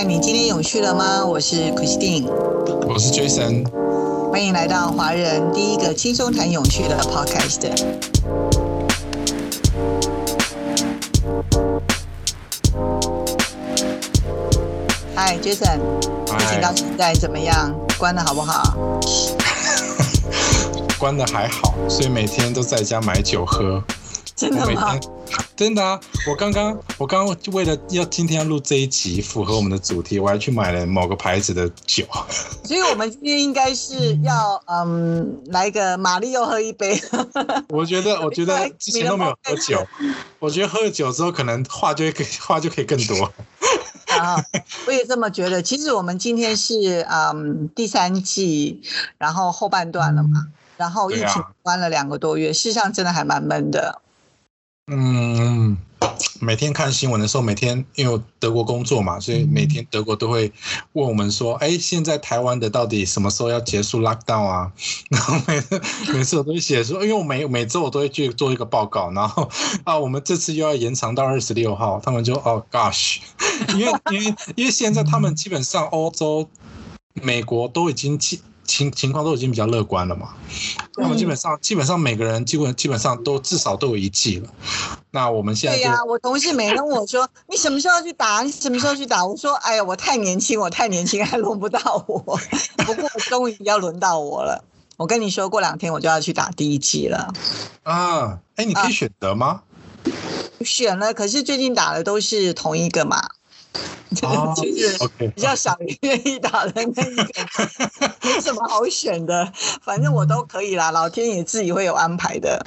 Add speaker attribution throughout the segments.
Speaker 1: 嗨，你今天有去了吗？我是 Christine，
Speaker 2: 我是 Jason，
Speaker 1: 欢迎来到华人第一个轻松谈有趣的 Podcast。嗨，Jason，疫情到现在怎么样？关的好不好？
Speaker 2: 关的还好，所以每天都在家买酒喝。
Speaker 1: 真的吗？
Speaker 2: 真的啊！我刚刚我刚刚为了要今天要录这一集，符合我们的主题，我还去买了某个牌子的酒。
Speaker 1: 所以，我们今天应该是要嗯来个玛丽又喝一杯。
Speaker 2: 我觉得，我觉得之前都没有喝酒，我觉得喝了酒之后，可能话就可以话就可以更多。
Speaker 1: 啊，我也这么觉得。其实我们今天是嗯第三季，然后后半段了嘛，然后疫情关了两个多月，事实上真的还蛮闷的。
Speaker 2: 嗯，每天看新闻的时候，每天因为德国工作嘛，所以每天德国都会问我们说：“哎，现在台湾的到底什么时候要结束 lockdown 啊？” 然后每次每次我都会写说：“因为我每每周我都会去做一个报告，然后啊，我们这次又要延长到二十六号。”他们就哦，gosh，因为因为因为现在他们基本上欧洲、美国都已经进情情况都已经比较乐观了嘛，那么基本上基本上每个人基本基本上都至少都有一剂了。那我们现在
Speaker 1: 对呀，我同事每跟我说，你什么时候去打？你什么时候去打？我说，哎呀，我太年轻，我太年轻，还轮不到我。不过终于要轮到我了。我跟你说过两天我就要去打第一剂了。
Speaker 2: 啊，哎，你可以选择吗？
Speaker 1: 选了，可是最近打的都是同一个嘛。就是比较少愿意打的那一个，没什么好选的，反正我都可以啦，老天爷自己会有安排的，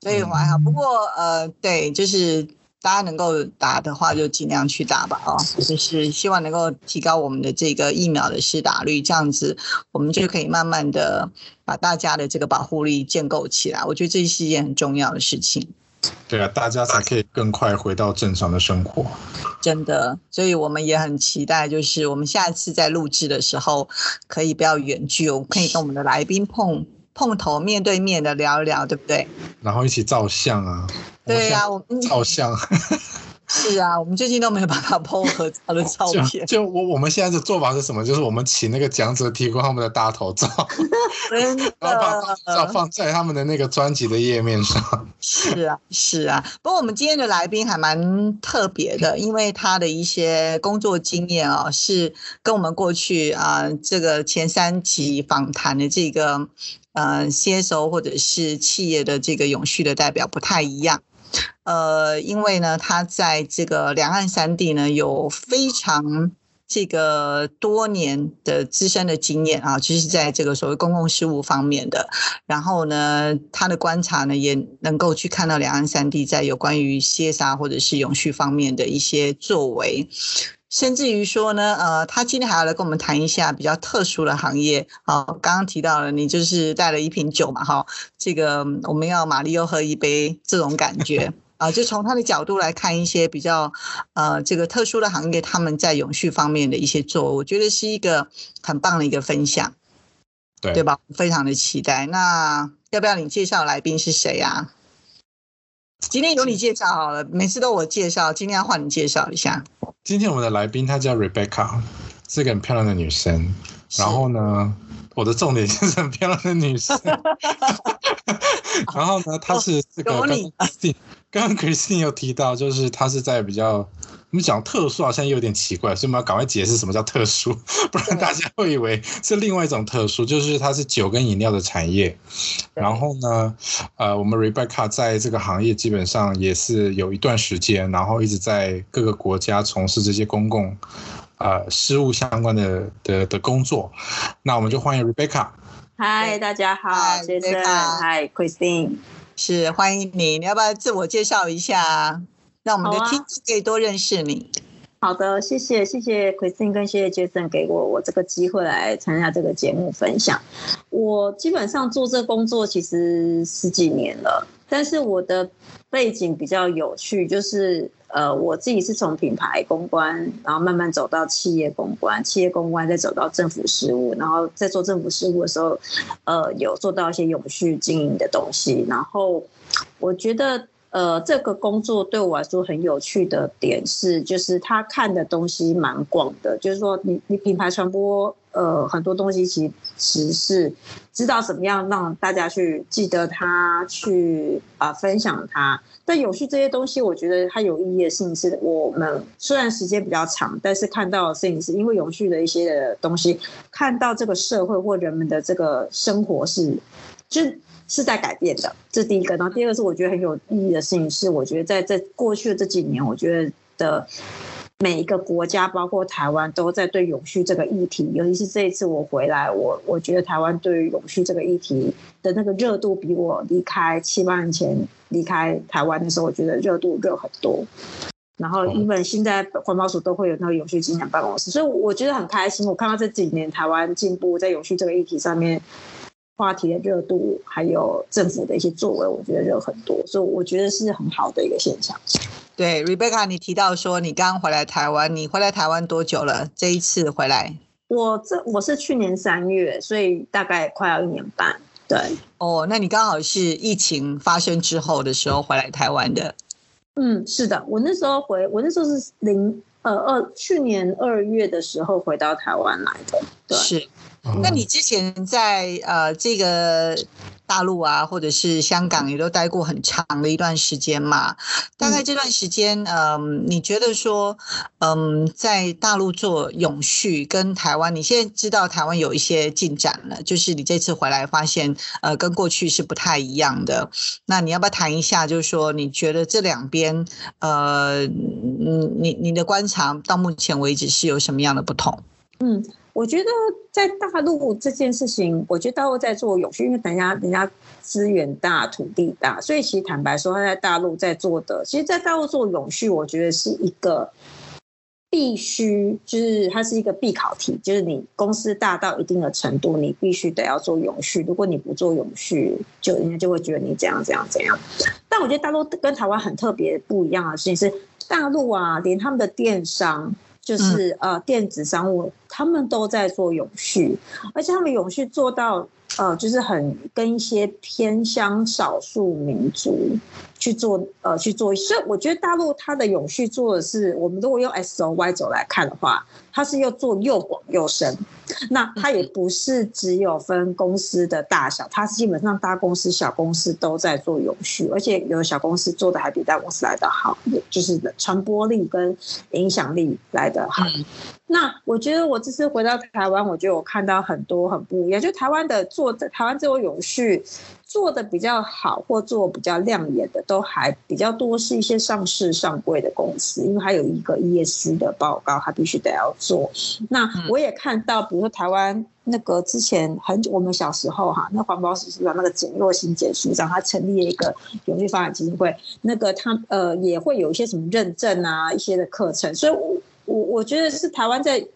Speaker 1: 所以我还好。不过呃，对，就是大家能够打的话，就尽量去打吧，哦，就是希望能够提高我们的这个疫苗的施打率，这样子我们就可以慢慢的把大家的这个保护力建构起来。我觉得这是一件很重要的事情。
Speaker 2: 对啊，大家才可以更快回到正常的生活。
Speaker 1: 真的，所以我们也很期待，就是我们下一次在录制的时候，可以不要远距，我们可以跟我们的来宾碰碰头，面对面的聊一聊，对不对？
Speaker 2: 然后一起照相啊。
Speaker 1: 对呀，我们
Speaker 2: 照相。
Speaker 1: 是啊，我们最近都没有办法 PO 合照的照片。
Speaker 2: 就我我们现在的做法是什么？就是我们请那个讲者提供他们的大头照，然后把大头照放在他们的那个专辑的页面上。
Speaker 1: 是啊，是啊。不过我们今天的来宾还蛮特别的，因为他的一些工作经验啊，是跟我们过去啊这个前三集访谈的这个呃 CSO 或者是企业的这个永续的代表不太一样。呃，因为呢，他在这个两岸三地呢有非常这个多年的资深的经验啊，就是在这个所谓公共事务方面的。然后呢，他的观察呢也能够去看到两岸三地在有关于 CSR 或者是永续方面的一些作为。甚至于说呢，呃，他今天还要来跟我们谈一下比较特殊的行业。好，刚刚提到了你就是带了一瓶酒嘛，哈，这个我们要玛丽又喝一杯这种感觉啊，就从他的角度来看一些比较呃这个特殊的行业，他们在永续方面的一些做，我觉得是一个很棒的一个分享，
Speaker 2: 对
Speaker 1: 对吧？非常的期待。那要不要你介绍来宾是谁啊？今天由你介绍好了，每次都我介绍，今天要换你介绍一下。
Speaker 2: 今天我们的来宾她叫 Rebecca，是个很漂亮的女生。然后呢，我的重点就是很漂亮的女生。然后呢，她是这个刚刚 Christine 有提到，就是他是在比较。我们讲特殊好像有点奇怪，所以我们要赶快解释什么叫特殊，不然大家会以为是另外一种特殊，就是它是酒跟饮料的产业。然后呢，呃，我们 Rebecca 在这个行业基本上也是有一段时间，然后一直在各个国家从事这些公共呃事务相关的的的工作。那我们就欢迎 Rebecca。
Speaker 3: 嗨，大家好，先生。嗨，Christine。
Speaker 1: 是欢迎你，你要不要自我介绍一下？让我们的听众可以多认识你。
Speaker 3: 好的，谢谢谢谢 Christine 跟谢谢 Jason 给我我这个机会来参加这个节目分享。我基本上做这工作其实十几年了，但是我的背景比较有趣，就是呃我自己是从品牌公关，然后慢慢走到企业公关，企业公关再走到政府事务，然后在做政府事务的时候，呃有做到一些永续经营的东西，然后我觉得。呃，这个工作对我来说很有趣的点是，就是他看的东西蛮广的。就是说，你你品牌传播，呃，很多东西其实实事知道怎么样让大家去记得它，去啊分享它。但有序这些东西，我觉得它有意义的事情是，我们虽然时间比较长，但是看到的事情是因为有序的一些东西，看到这个社会或人们的这个生活是，就。是在改变的，这第一个。然后第二个是我觉得很有意义的事情是，我觉得在这过去的这几年，我觉得的每一个国家，包括台湾，都在对永续这个议题，尤其是这一次我回来，我我觉得台湾对于永续这个议题的那个热度，比我离开七八年前离开台湾的时候，我觉得热度热很多。然后，因为现在环保署都会有那个永续经验办公室，所以我觉得很开心。我看到这几年台湾进步在永续这个议题上面。话题的热度，还有政府的一些作为，我觉得热很多，所以我觉得是很好的一个现象。
Speaker 1: 对，Rebecca，你提到说你刚回来台湾，你回来台湾多久了？这一次回来，
Speaker 3: 我这我是去年三月，所以大概快要一年半。对，
Speaker 1: 哦，那你刚好是疫情发生之后的时候回来台湾的。
Speaker 3: 嗯，是的，我那时候回，我那时候是零呃二去年二月的时候回到台湾来的。对。
Speaker 1: 是。那你之前在呃这个大陆啊，或者是香港，也都待过很长的一段时间嘛？大概这段时间，嗯，你觉得说，嗯，在大陆做永续跟台湾，你现在知道台湾有一些进展了，就是你这次回来发现，呃，跟过去是不太一样的。那你要不要谈一下，就是说你觉得这两边，呃，你，你你的观察到目前为止是有什么样的不同？
Speaker 3: 嗯。我觉得在大陆这件事情，我觉得大陆在做永续，因为等下人家资源大、土地大，所以其实坦白说，他在大陆在做的，其实，在大陆做永续，我觉得是一个必须，就是它是一个必考题，就是你公司大到一定的程度，你必须得要做永续。如果你不做永续，就人家就会觉得你怎样怎样怎样。但我觉得大陆跟台湾很特别不一样的事情是，大陆啊，连他们的电商。就是呃，电子商务他们都在做永续，而且他们永续做到呃，就是很跟一些偏乡少数民族去做呃去做，所以我觉得大陆它的永续做的是，我们如果用 S O Y 轴来看的话。它是要做又广又深，那它也不是只有分公司的大小，它基本上大公司、小公司都在做永续，而且有小公司做的还比大公司来的好，就是传播力跟影响力来的好。那我觉得我这次回到台湾，我觉得我看到很多很不一样，就台湾的做台湾这种永续。做的比较好或做比较亮眼的，都还比较多是一些上市上柜的公司，因为它有一个 ESG 的报告，它必须得要做。那我也看到，比如说台湾那个之前很久，我们小时候哈，那环保署署长那个简若新简署长，他成立了一个永续发展基金会，那个他呃也会有一些什么认证啊，一些的课程，所以我我我觉得是台湾在。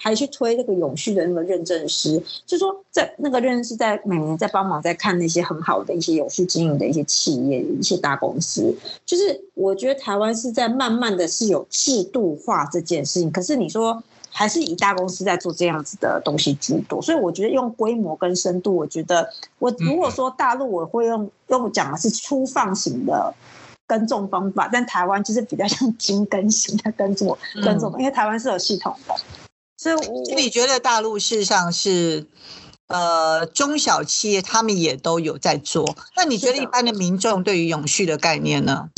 Speaker 3: 还去推那个永续的那个认证师，就说在那个认证师在每年在帮忙在看那些很好的一些永续经营的一些企业、一些大公司。就是我觉得台湾是在慢慢的是有制度化这件事情，可是你说还是以大公司在做这样子的东西居多。所以我觉得用规模跟深度，我觉得我如果说大陆我会用用讲的是粗放型的耕种方法，但台湾就是比较像 精耕型的耕种耕种，因为台湾是有系统的。
Speaker 1: 所以你觉得大陆事实上是，呃，中小企业他们也都有在做。那你觉得一般的民众对于永续的概念呢？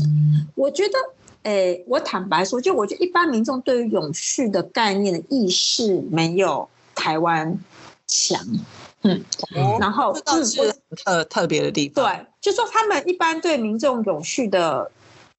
Speaker 3: 我觉得，诶，我坦白说，就我觉得一般民众对于永续的概念的意识没有台湾强。嗯，然后
Speaker 1: 这倒是特特别的地
Speaker 3: 方。对，就说他们一般对民众永续的。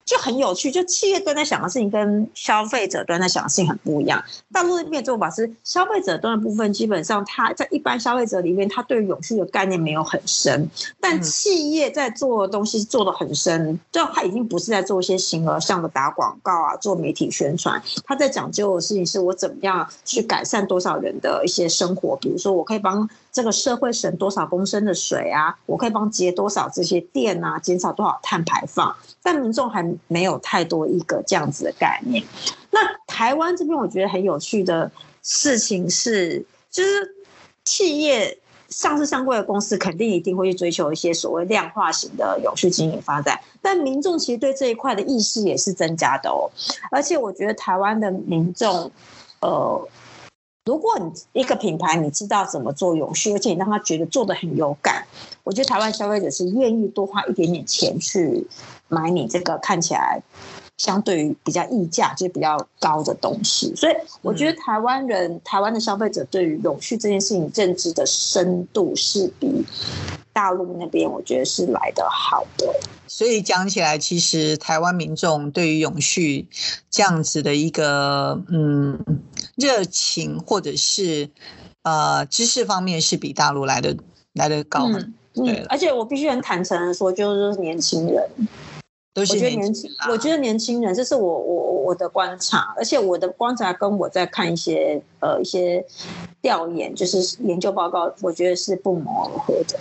Speaker 3: 就很有趣，就企业端在想的事情跟消费者端在想的事情很不一样。大陆那边做法是消费者端的部分，基本上他在一般消费者里面，他对永续的概念没有很深。但企业在做的东西做的很深，就他已经不是在做一些形而上的打广告啊，做媒体宣传。他在讲究的事情是我怎么样去改善多少人的一些生活，比如说我可以帮这个社会省多少公升的水啊，我可以帮节多少这些电啊，减少多少碳排放。但民众还没有太多一个这样子的概念。那台湾这边我觉得很有趣的事情是，就是企业上市上柜的公司肯定一定会去追求一些所谓量化型的永续经营发展，但民众其实对这一块的意识也是增加的哦。而且我觉得台湾的民众，呃，如果你一个品牌你知道怎么做永续，而且你让他觉得做的很有感，我觉得台湾消费者是愿意多花一点点钱去买你这个看起来。相对于比较溢价，就比较高的东西，所以我觉得台湾人、台湾的消费者对于永续这件事情认知的深度是比大陆那边，我觉得是来的好的。
Speaker 1: 所以讲起来，其实台湾民众对于永续这样子的一个嗯热情，或者是呃知识方面，是比大陆来的来的高。嗯，对。
Speaker 3: 而且我必须很坦诚的说，就是年轻人。
Speaker 1: 我
Speaker 3: 觉得年轻，我觉得年轻人，这是我我我的观察，而且我的观察跟我在看一些呃一些调研，就是研究报告，我觉得是不谋而合的。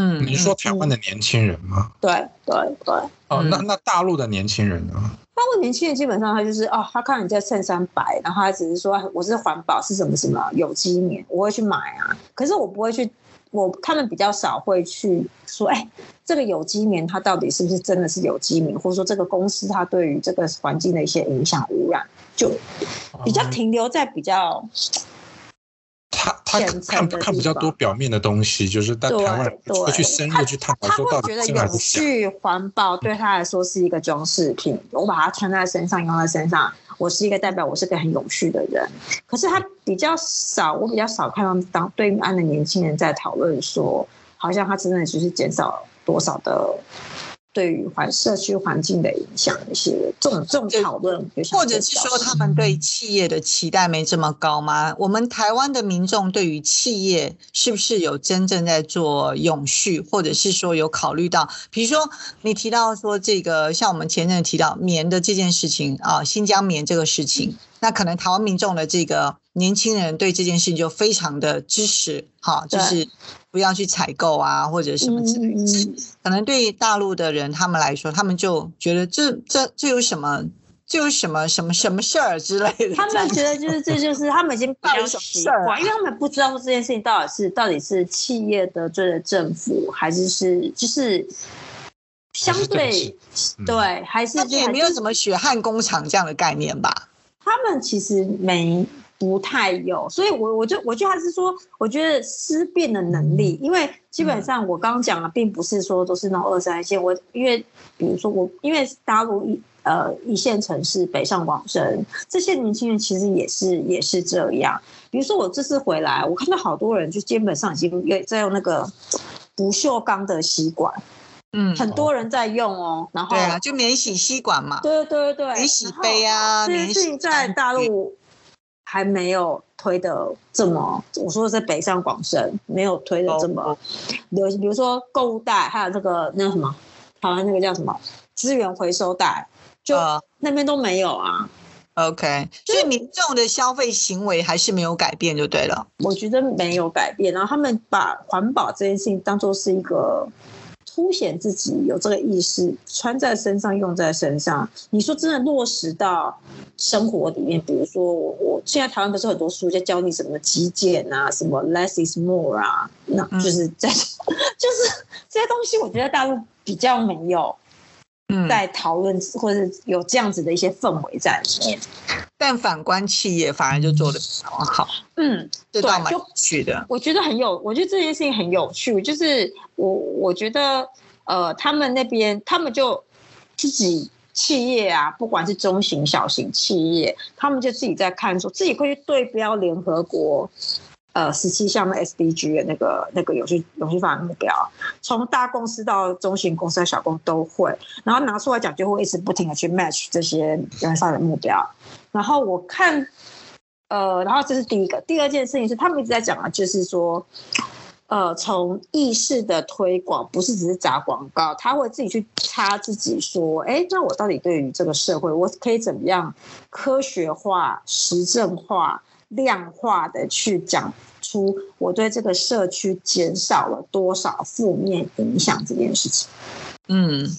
Speaker 2: 嗯，你说台湾的年轻人吗？
Speaker 3: 对对对。
Speaker 2: 哦，那那大陆的年轻人呢？
Speaker 3: 大陆年轻人基本上他就是哦，他看你在衬衫白，然后他只是说我是环保，是什么什么有机棉，我会去买啊，可是我不会去。我他们比较少会去说，哎，这个有机棉它到底是不是真的是有机棉，或者说这个公司它对于这个环境的一些影响污染，就比较停留在比较。
Speaker 2: 他他看看比较多表面的东西，就是但台湾会去深入去探讨，说到底
Speaker 3: 觉得有趣环保对他来说是一个装饰品，我把它穿在身上，用在身上。我是一个代表，我是个很有趣的人，可是他比较少，我比较少看到当对岸的年轻人在讨论说，好像他真的就是减少多少的。对于环社区环境的影响，一些这种这种讨论，
Speaker 1: 或者是说他们对企业的期待没这么高吗？我们台湾的民众对于企业是不是有真正在做永续，或者是说有考虑到，比如说你提到说这个，像我们前阵提到棉的这件事情啊，新疆棉这个事情，那可能台湾民众的这个年轻人对这件事情就非常的支持，哈，就是。不要去采购啊，或者什么之类的。可能对大陆的人他们来说，他们就觉得这这这有什么，这有什么什么什么事儿之类的。
Speaker 3: 他们觉得就是这就是他们已经比较习惯，因为他们不知道说这件事情到底是到底是企业得罪了政府，还是是就是相对对，还是
Speaker 1: 也没有什么血汗工厂这样的概念吧？
Speaker 3: 他们其实没。不太有，所以我我就我就还是说，我觉得思辨的能力，因为基本上我刚刚讲的，并不是说都是那种二三线。我因为比如说我，因为大陆一呃一线城市北上广深，这些年轻人其实也是也是这样。比如说我这次回来，我看到好多人就基本上已经在用那个不锈钢的吸管，嗯，很多人在用哦。然后
Speaker 1: 对啊，就免洗吸管嘛，
Speaker 3: 对对对，
Speaker 1: 免洗杯啊，
Speaker 3: 免洗在大陆。还没有推的这么，我说的是北上广深，没有推的这么流行。比如说购物袋，还有这个那什么，台湾那个叫什么资源回收袋，就那边都没有啊。
Speaker 1: OK，所以民众的消费行为还是没有改变就对了。
Speaker 3: 我觉得没有改变，然后他们把环保这件事情当做是一个。凸显自己有这个意识，穿在身上，用在身上。你说真的落实到生活里面，比如说我，我现在台湾不是很多书在教你什么极简啊，什么 less is more 啊，那就是在 就是这些东西，我觉得大陆比较没有。在讨论或者有这样子的一些氛围在里面，
Speaker 1: 但反观企业反而就做的比较好。嗯，对，蛮有趣的。
Speaker 3: 我觉得很有，我觉得这件事情很有趣。就是我我觉得，呃，他们那边他们就自己企业啊，不管是中型、小型企业，他们就自己在看，说自己会去对标联合国。呃，十七项的 SDG 的那个那个有序有序发展目标，从大公司到中型公司、小公司都会，然后拿出来讲，就会一直不停的去 match 这些原上的目标。然后我看，呃，然后这是第一个，第二件事情是他们一直在讲啊，就是说，呃，从意识的推广，不是只是砸广告，他会自己去插自己说，哎，那我到底对于这个社会，我可以怎么样科学化、实证化？量化的去讲出我对这个社区减少了多少负面影响这件事情。
Speaker 1: 嗯，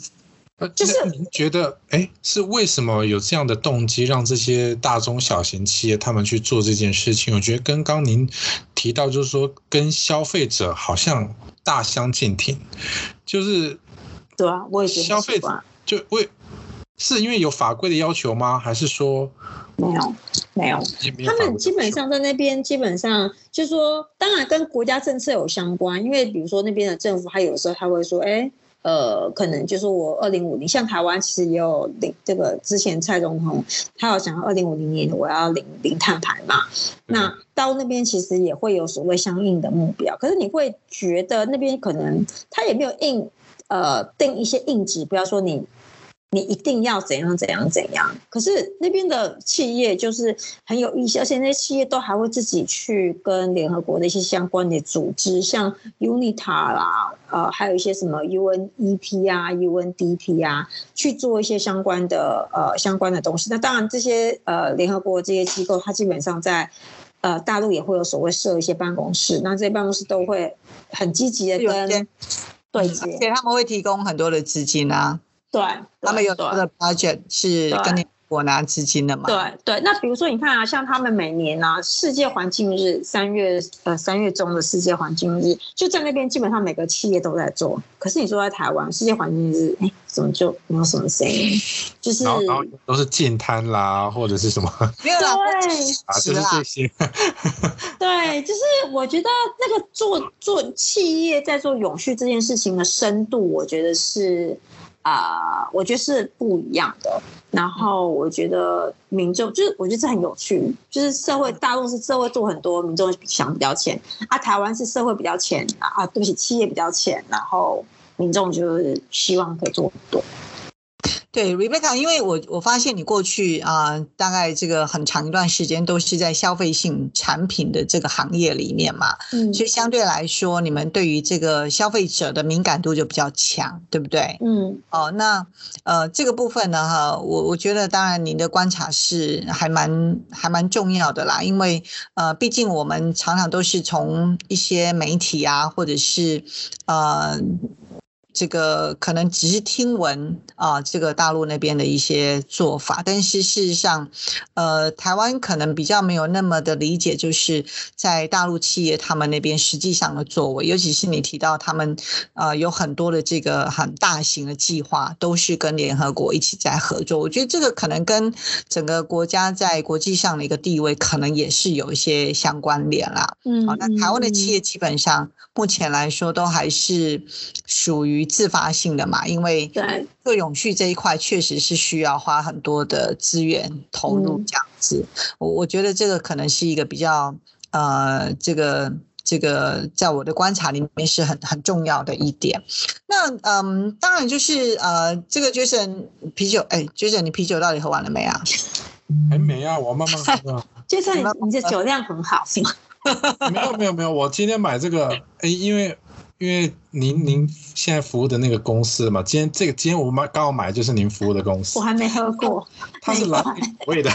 Speaker 3: 就是
Speaker 2: 您觉得，哎，是为什么有这样的动机，让这些大中小型企业他们去做这件事情？我觉得跟刚您提到，就是说跟消费者好像大相径庭，就是
Speaker 3: 对啊，我也觉得
Speaker 2: 消费者就为是因为有法规的要求吗？还是说
Speaker 3: 没有没有？他们基本上在那边，基本上就是说，当然跟国家政策有相关，因为比如说那边的政府，他有时候他会说，哎。呃，可能就是我二零五零，像台湾其实也有零这个之前蔡总统他有想二零五零年我要零零碳排嘛，那到那边其实也会有所谓相应的目标，可是你会觉得那边可能他也没有硬呃定一些硬指标说你。你一定要怎样怎样怎样？可是那边的企业就是很有意思，而且那些企业都还会自己去跟联合国的一些相关的组织，像 UNITA 啦，呃，还有一些什么 UNEP 啊、UNDP 啊，去做一些相关的呃相关的东西。那当然，这些呃联合国这些机构，它基本上在呃大陆也会有所谓设一些办公室，那这些办公室都会很积极的跟对接，
Speaker 1: 而且他们会提供很多的资金啊。
Speaker 3: 对，
Speaker 1: 他们有多的 budget 是跟你我拿资金的嘛？
Speaker 3: 对对，那比如说你看啊，像他们每年啊，世界环境日三月呃三月中的世界环境日，就在那边基本上每个企业都在做。可是你说在台湾世界环境日，哎，怎么就没有什么声音？就是
Speaker 2: 然后都是禁摊啦，或者是什么？
Speaker 1: 没有啦，
Speaker 3: 对，
Speaker 2: 啊，就是这些。
Speaker 3: 对，就是我觉得那个做做企业在做永续这件事情的深度，我觉得是。啊，我觉得是不一样的。然后我觉得民众就是，我觉得这很有趣。就是社会，大陆是社会做很多，民众想比较浅啊。台湾是社会比较浅啊，对不起，企业比较浅，然后民众就是希望可以做很多。
Speaker 1: 对，Rebecca，因为我我发现你过去啊，大概这个很长一段时间都是在消费性产品的这个行业里面嘛，嗯，所以相对来说，你们对于这个消费者的敏感度就比较强，对不对？嗯，哦，那呃这个部分呢，哈，我我觉得当然您的观察是还蛮还蛮重要的啦，因为呃，毕竟我们常常都是从一些媒体啊，或者是呃。这个可能只是听闻啊，这个大陆那边的一些做法，但是事实上，呃，台湾可能比较没有那么的理解，就是在大陆企业他们那边实际上的作为，尤其是你提到他们呃有很多的这个很大型的计划，都是跟联合国一起在合作。我觉得这个可能跟整个国家在国际上的一个地位，可能也是有一些相关联啦。嗯，好，那台湾的企业基本上目前来说都还是属于。自发性的嘛，因为做永续这一块确实是需要花很多的资源投入这样子。我我觉得这个可能是一个比较呃，这个这个在我的观察里面是很很重要的一点。那嗯，当然就是呃，这个 Jason 啤酒，哎，Jason 你啤酒到底喝完了没啊？
Speaker 2: 还没啊，我慢慢喝。
Speaker 3: Jason 你你的酒量很好是吗？
Speaker 2: 没有没有没有，我今天买这个，哎，因为。因为您您现在服务的那个公司嘛，今天这个今天我买刚好买就是您服务的公司，
Speaker 3: 我还没喝过，
Speaker 2: 它是蓝莓味的，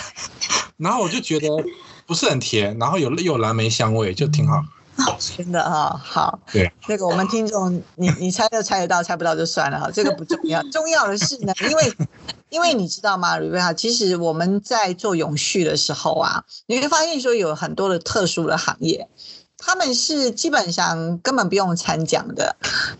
Speaker 2: 然后我就觉得不是很甜，然后有有蓝莓香味，就挺好。
Speaker 1: 真的哈，好，
Speaker 2: 对，
Speaker 1: 那个我们听众，你你猜都猜得到，猜不到就算了哈，这个不重要，重要的是呢，因为因为你知道吗，吕贝哈，其实我们在做永续的时候啊，你会发现说有很多的特殊的行业。他们是基本上根本不用参讲的，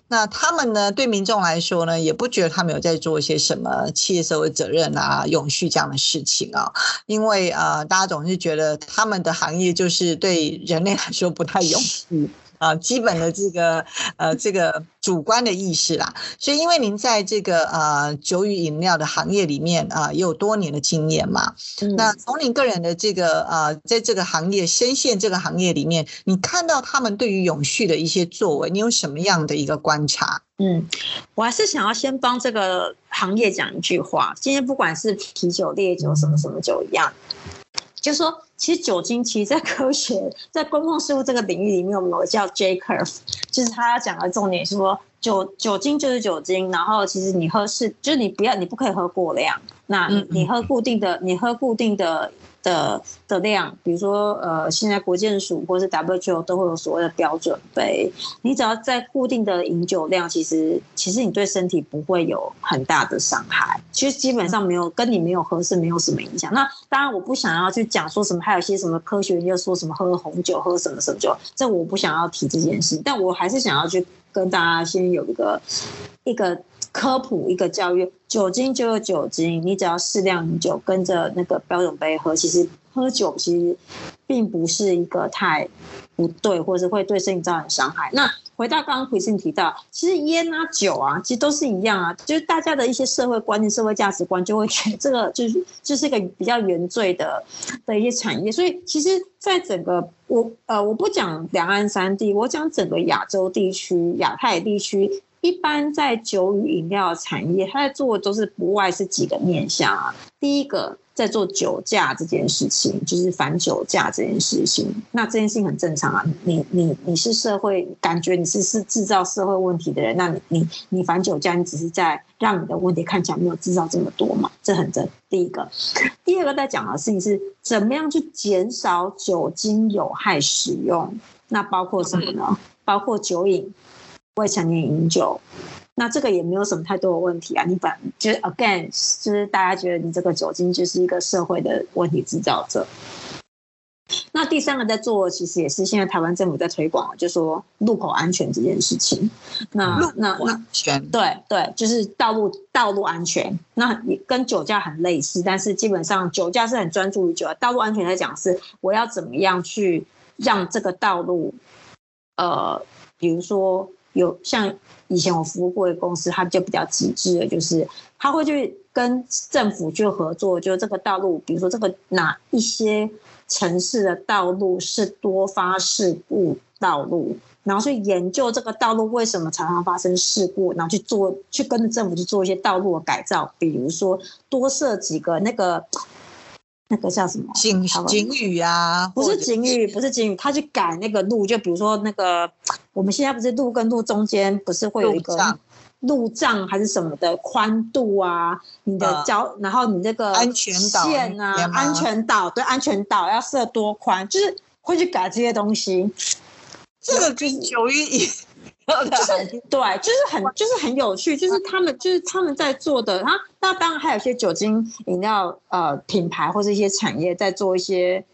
Speaker 1: 那他们呢？对民众来说呢，也不觉得他们有在做一些什么企业社会责任啊、永续这样的事情啊，因为呃，大家总是觉得他们的行业就是对人类来说不太永续。啊，基本的这个呃，这个主观的意识啦，所以因为您在这个呃酒与饮料的行业里面啊，也有多年的经验嘛，那从您个人的这个呃，在这个行业深陷这个行业里面，你看到他们对于永续的一些作为，你有什么样的一个观察？
Speaker 3: 嗯，我还是想要先帮这个行业讲一句话，今天不管是啤酒、烈酒，什么什么酒一样。就是说，其实酒精，其实，在科学，在公共事务这个领域里面，我们有个叫 J curve，就是他讲的重点是说，酒酒精就是酒精，然后其实你喝是，就是你不要，你不可以喝过量，那你喝固定的，你喝固定的的的量，比如说呃，现在国健署或是 WHO 都会有所谓的标准杯，你只要在固定的饮酒量，其实其实你对身体不会有很大的伤害，其实基本上没有跟你没有喝是没有什么影响。那当然我不想要去讲说什么，还有些什么科学研究说什么喝红酒喝什么什么酒，这我不想要提这件事，但我还是想要去跟大家先有一个一个。科普一个教育，酒精就有酒精，你只要适量饮酒，跟着那个标准杯喝，其实喝酒其实并不是一个太不对，或者是会对身体造成伤害。那回到刚刚奎信提到，其实烟啊酒啊，其实都是一样啊，就是大家的一些社会观念、社会价值观，就会觉得这个就是就是一个比较原罪的的一些产业。所以其实，在整个我呃我不讲两岸三地，我讲整个亚洲地区、亚太地区。一般在酒与饮料产业，他在做的都是不外是几个面向啊。第一个在做酒驾这件事情，就是反酒驾这件事情。那这件事情很正常啊。你你你是社会感觉你是是制造社会问题的人，那你你你反酒驾，你只是在让你的问题看起来没有制造这么多嘛？这很正。第一个，第二个在讲的事情是怎么样去减少酒精有害使用。那包括什么呢？包括酒瘾。未成年饮酒，那这个也没有什么太多的问题啊。你反就是 again，就是大家觉得你这个酒精就是一个社会的问题制造者。那第三个在做，其实也是现在台湾政府在推广，就说路口安全这件事情。那那那
Speaker 1: 全
Speaker 3: 对对，就是道路道路安全。那也跟酒驾很类似，但是基本上酒驾是很专注于酒，道路安全来讲是我要怎么样去让这个道路，呃，比如说。有像以前我服务过的公司，它就比较极致的，就是他会去跟政府去合作，就这个道路，比如说这个哪一些城市的道路是多发事故道路，然后去研究这个道路为什么常常发生事故，然后去做去跟着政府去做一些道路的改造，比如说多设几个那个。那个叫什么
Speaker 1: 警警语啊？
Speaker 3: 不是警语，不是警语，他去改那个路，就比如说那个我们现在不是路跟路中间不是会有一个路障还是什么的宽度啊？你的交，然后你这个
Speaker 1: 安全岛
Speaker 3: 线啊，安全岛对安全岛要设多宽，就是会去改这些东西。
Speaker 1: 这个跟九一。
Speaker 3: 就是对，就是很就是很有趣，就是他们就是他们在做的，然后那当然还有一些酒精饮料呃品牌或者一些产业在做一些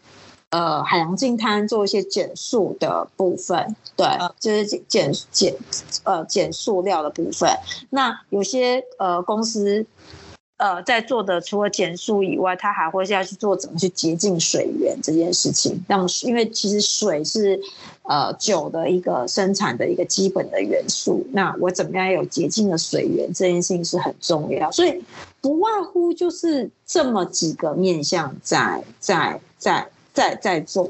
Speaker 3: 呃海洋净滩做一些减塑的部分，对，就是减减减呃减塑料的部分。那有些呃公司。呃，在做的除了减速以外，他还会是要去做怎么去洁净水源这件事情，让因为其实水是呃酒的一个生产的一个基本的元素。那我怎么样有洁净的水源这件事情是很重要，所以不外乎就是这么几个面向在在在在在做，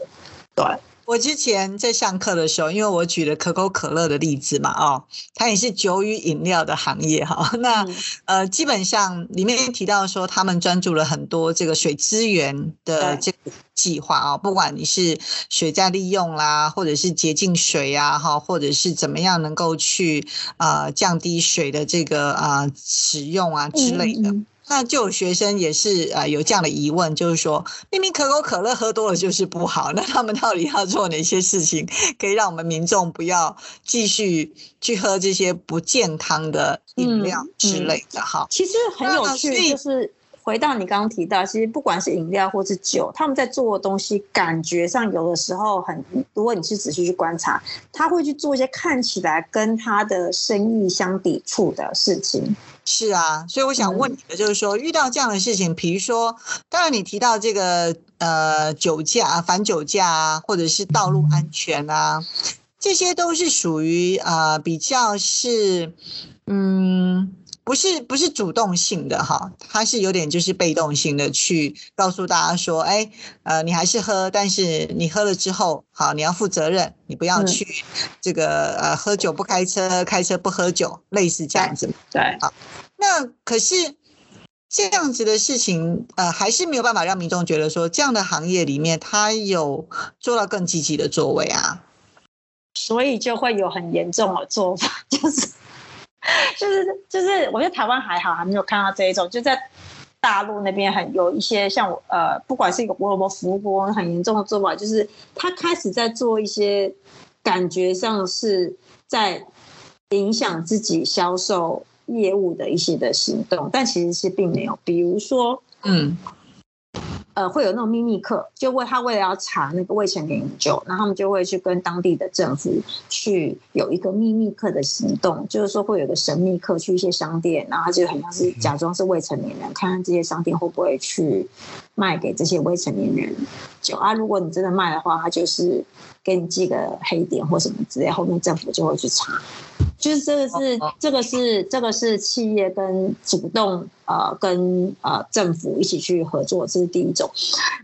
Speaker 3: 对。
Speaker 1: 我之前在上课的时候，因为我举了可口可乐的例子嘛，哦，它也是酒与饮料的行业哈。那呃，基本上里面提到说，他们专注了很多这个水资源的这个计划啊，不管你是水再利用啦，或者是洁净水啊，哈，或者是怎么样能够去呃降低水的这个啊使用啊之类的。那就有学生也是呃有这样的疑问，就是说明明可口可乐喝多了就是不好，那他们到底要做哪些事情，可以让我们民众不要继续去喝这些不健康的饮料之类的？哈，
Speaker 3: 其实很有趣，就是回到你刚刚提到，其实不管是饮料或是酒，他们在做的东西，感觉上有的时候很，如果你去仔细去观察，他会去做一些看起来跟他的生意相抵触的事情。
Speaker 1: 是啊，所以我想问你的就是说，遇到这样的事情，比如说，当然你提到这个呃酒驾啊、反酒驾啊，或者是道路安全啊，这些都是属于呃比较是嗯不是不是主动性的哈，它是有点就是被动性的去告诉大家说，哎呃你还是喝，但是你喝了之后，好你要负责任，你不要去这个呃喝酒不开车，开车不喝酒，类似这样子，
Speaker 3: 对，
Speaker 1: 好。那可是这样子的事情，呃，还是没有办法让民众觉得说，这样的行业里面他有做到更积极的作为啊，
Speaker 3: 所以就会有很严重的做法，就是就 是就是，我觉得台湾还好，还没有看到这一种，就在大陆那边很有一些像我呃，不管是一个我有服务过很严重的做法，就是他开始在做一些感觉上是在影响自己销售业务的一些的行动，但其实是并没有。比如说，嗯。呃，会有那种秘密课，就为他为了要查那个未成年饮酒，然后他们就会去跟当地的政府去有一个秘密课的行动，就是说会有个神秘课去一些商店，然后他就很像是假装是未成年人，看看这些商店会不会去卖给这些未成年人酒啊。如果你真的卖的话，他就是给你记个黑点或什么之类，后面政府就会去查。就是这个是这个是这个是企业跟主动呃跟呃政府一起去合作，这是第一种。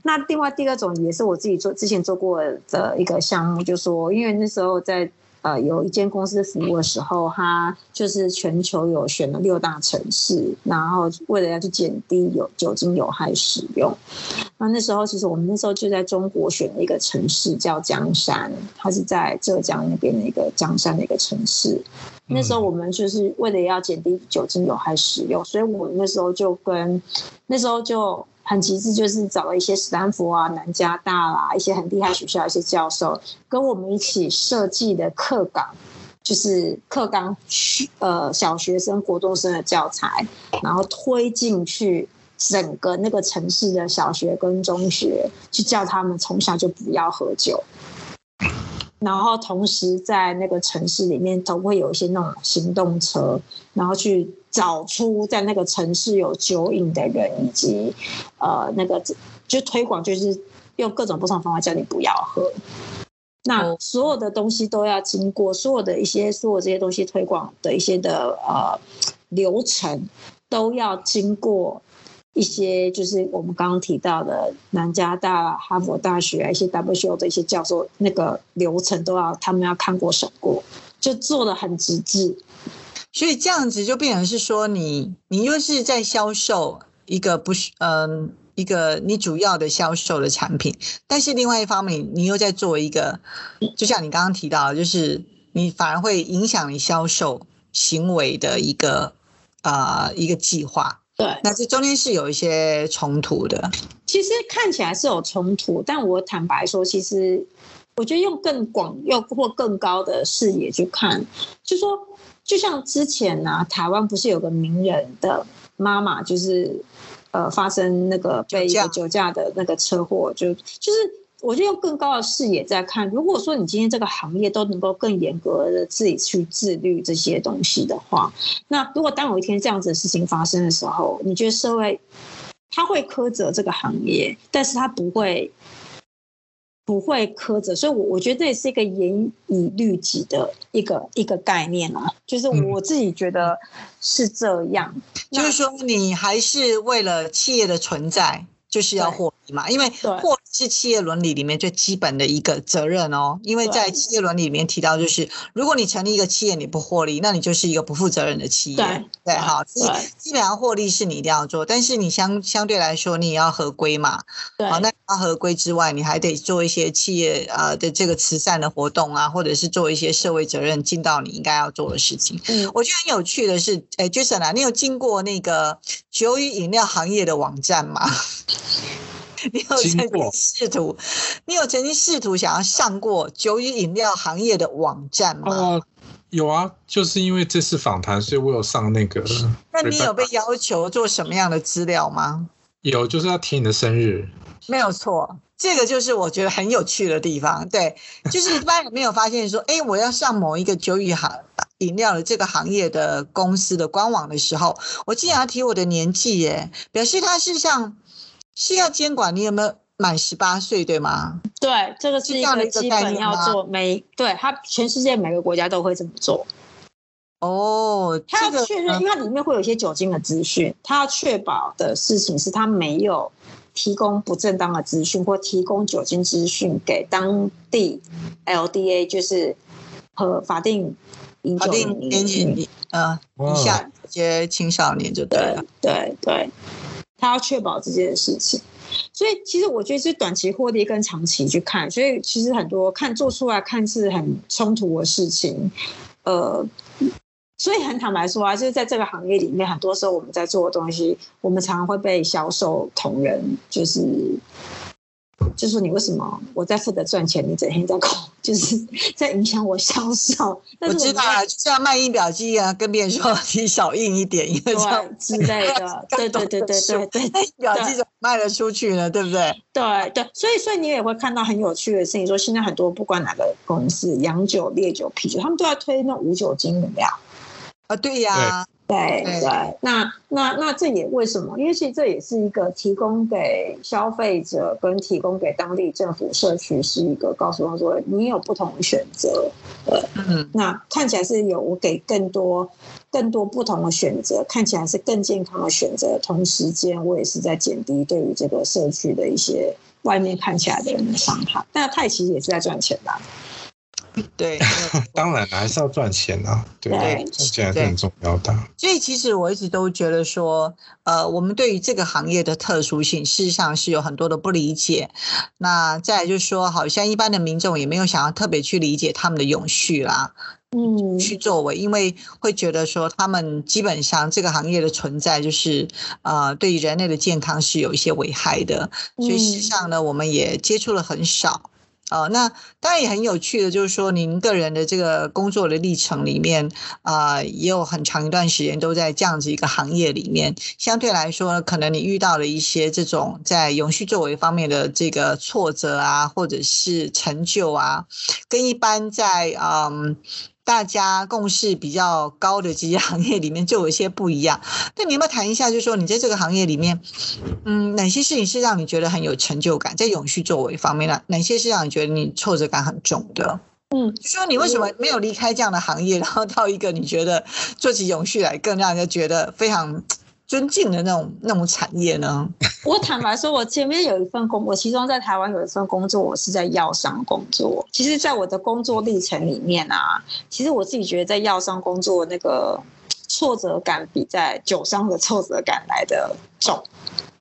Speaker 3: 那另外第二种也是我自己做之前做过的一个项目，就说因为那时候在。呃，有一间公司服务的时候，它就是全球有选了六大城市，然后为了要去减低有酒精有害使用，那那时候其实我们那时候就在中国选了一个城市叫江山，它是在浙江那边的一个江山的一个城市。那时候我们就是为了要减低酒精有害使用，所以我们那时候就跟那时候就。很极致，就是找了一些斯坦福啊、南加大啦一些很厉害学校一些教授，跟我们一起设计的课纲，就是课纲，呃，小学生、国中生的教材，然后推进去整个那个城市的小学跟中学，去叫他们从小就不要喝酒。然后同时在那个城市里面都会有一些那种行动车，然后去找出在那个城市有酒瘾的人，以及呃那个就推广，就是用各种不同方法叫你不要喝。那所有的东西都要经过所有的一些所有这些东西推广的一些的呃流程，都要经过。一些就是我们刚刚提到的南加大、哈佛大学一些 WO 的一些教授，那个流程都要他们要看过审过，就做的很极致。
Speaker 1: 所以这样子就变成是说，你你又是在销售一个不是嗯一个你主要的销售的产品，但是另外一方面你又在做一个，就像你刚刚提到，就是你反而会影响你销售行为的一个啊一个计划。
Speaker 3: 对，
Speaker 1: 那这中间是有一些冲突的。
Speaker 3: 其实看起来是有冲突，但我坦白说，其实我觉得用更广、又或更高的视野去看，就说，就像之前呢，台湾不是有个名人的妈妈，就是呃发生那个被酒驾的那个车祸，就就是。我就用更高的视野在看。如果说你今天这个行业都能够更严格的自己去自律这些东西的话，那如果当有一天这样子的事情发生的时候，你觉得社会他会苛责这个行业，但是他不会不会苛责。所以，我我觉得这也是一个严以律己的一个一个概念啊，就是我自己觉得是这样。
Speaker 1: 就是说，你还是为了企业的存在。就是要获利嘛，因为获利是企业伦理里面最基本的一个责任哦。因为在企业伦理里面提到，就是如果你成立一个企业你不获利，那你就是一个不负责任的企业。
Speaker 3: 对
Speaker 1: 对，好，所以基本上获利是你一定要做，但是你相相对来说你也要合规嘛。
Speaker 3: 对，
Speaker 1: 好，那要合规之外，你还得做一些企业呃的这个慈善的活动啊，或者是做一些社会责任尽到你应该要做的事情。嗯，我觉得很有趣的是，哎，Jason 啊，你有经过那个酒与饮料行业的网站吗？你有曾经试图，你有曾经试图想要上过酒与饮料行业的网站吗？
Speaker 2: 哦，有啊，就是因为这次访谈，所以我有上那个。
Speaker 1: 那你有被要求做什么样的资料吗？
Speaker 2: 有，就是要提你的生日。
Speaker 1: 没有错，这个就是我觉得很有趣的地方。对，就是一般人没有发现说，哎，我要上某一个酒与行饮料的这个行业的公司的官网的时候，我竟然要提我的年纪，耶，表示他是像。是要监管你有没有满十八岁，对吗？
Speaker 3: 对，这个是一个基本要做。每对他，全世界每个国家都会这么做。
Speaker 1: 哦，
Speaker 3: 他要确认，因为它里面会有一些酒精的资讯，他要确保的事情是他没有提供不正当的资讯或提供酒精资讯给当地 LDA，就是和法定饮酒
Speaker 1: 年龄呃以下这些青少年就对了。
Speaker 3: 对对。他要确保这件事情，所以其实我觉得是短期获利跟长期去看，所以其实很多看做出来看似很冲突的事情，呃，所以很坦白说啊，就是在这个行业里面，很多时候我们在做的东西，我们常常会被销售同仁就是。就说你为什么我在负责赚钱，你整天在搞，就是 在影响我销售。
Speaker 1: 我知道啊，就像卖印表机啊，跟别人说你少印一点，因为这样
Speaker 3: 之类的。对对对对对对，印
Speaker 1: 表机怎么卖得出去呢？对不对？
Speaker 3: 对对，所以所以你也会看到很有趣的事情，说现在很多不管哪个公司，洋酒、烈酒、啤酒，他们都在推那无酒精饮料。
Speaker 1: 啊，对呀。
Speaker 3: 对对，那那那这也为什么？因为其实这也是一个提供给消费者跟提供给当地政府社区是一个告诉他说，你有不同的选择。对，嗯，那看起来是有我给更多更多不同的选择，看起来是更健康的选择。同时间，我也是在减低对于这个社区的一些外面看起来的人的伤害。但他也其实也是在赚钱的。
Speaker 1: 对，
Speaker 2: 当然还是要赚钱啊，对不对？赚钱还是很重要的。
Speaker 1: 所以其实我一直都觉得说，呃，我们对于这个行业的特殊性，事实上是有很多的不理解。那再就是说，好像一般的民众也没有想要特别去理解他们的永续啦，嗯，去作为，因为会觉得说，他们基本上这个行业的存在就是，呃，对于人类的健康是有一些危害的。所以事实上呢，我们也接触了很少。哦，那当然也很有趣的，就是说您个人的这个工作的历程里面，啊，也有很长一段时间都在这样子一个行业里面。相对来说，可能你遇到了一些这种在永续作为方面的这个挫折啊，或者是成就啊，跟一般在嗯。大家共识比较高的这些行业里面，就有一些不一样。那你有没有谈一下，就是说你在这个行业里面，嗯，哪些事情是让你觉得很有成就感，在永续作为方面呢？哪些是让你觉得你挫折感很重的？嗯，就说你为什么没有离开这样的行业，然后到一个你觉得做起永续来更让人家觉得非常。尊敬的那种那种产业呢？
Speaker 3: 我坦白说，我前面有一份工，我其中在台湾有一份工作，我是在药商工作。其实，在我的工作历程里面啊，其实我自己觉得在药商工作那个挫折感比在酒商的挫折感来的重。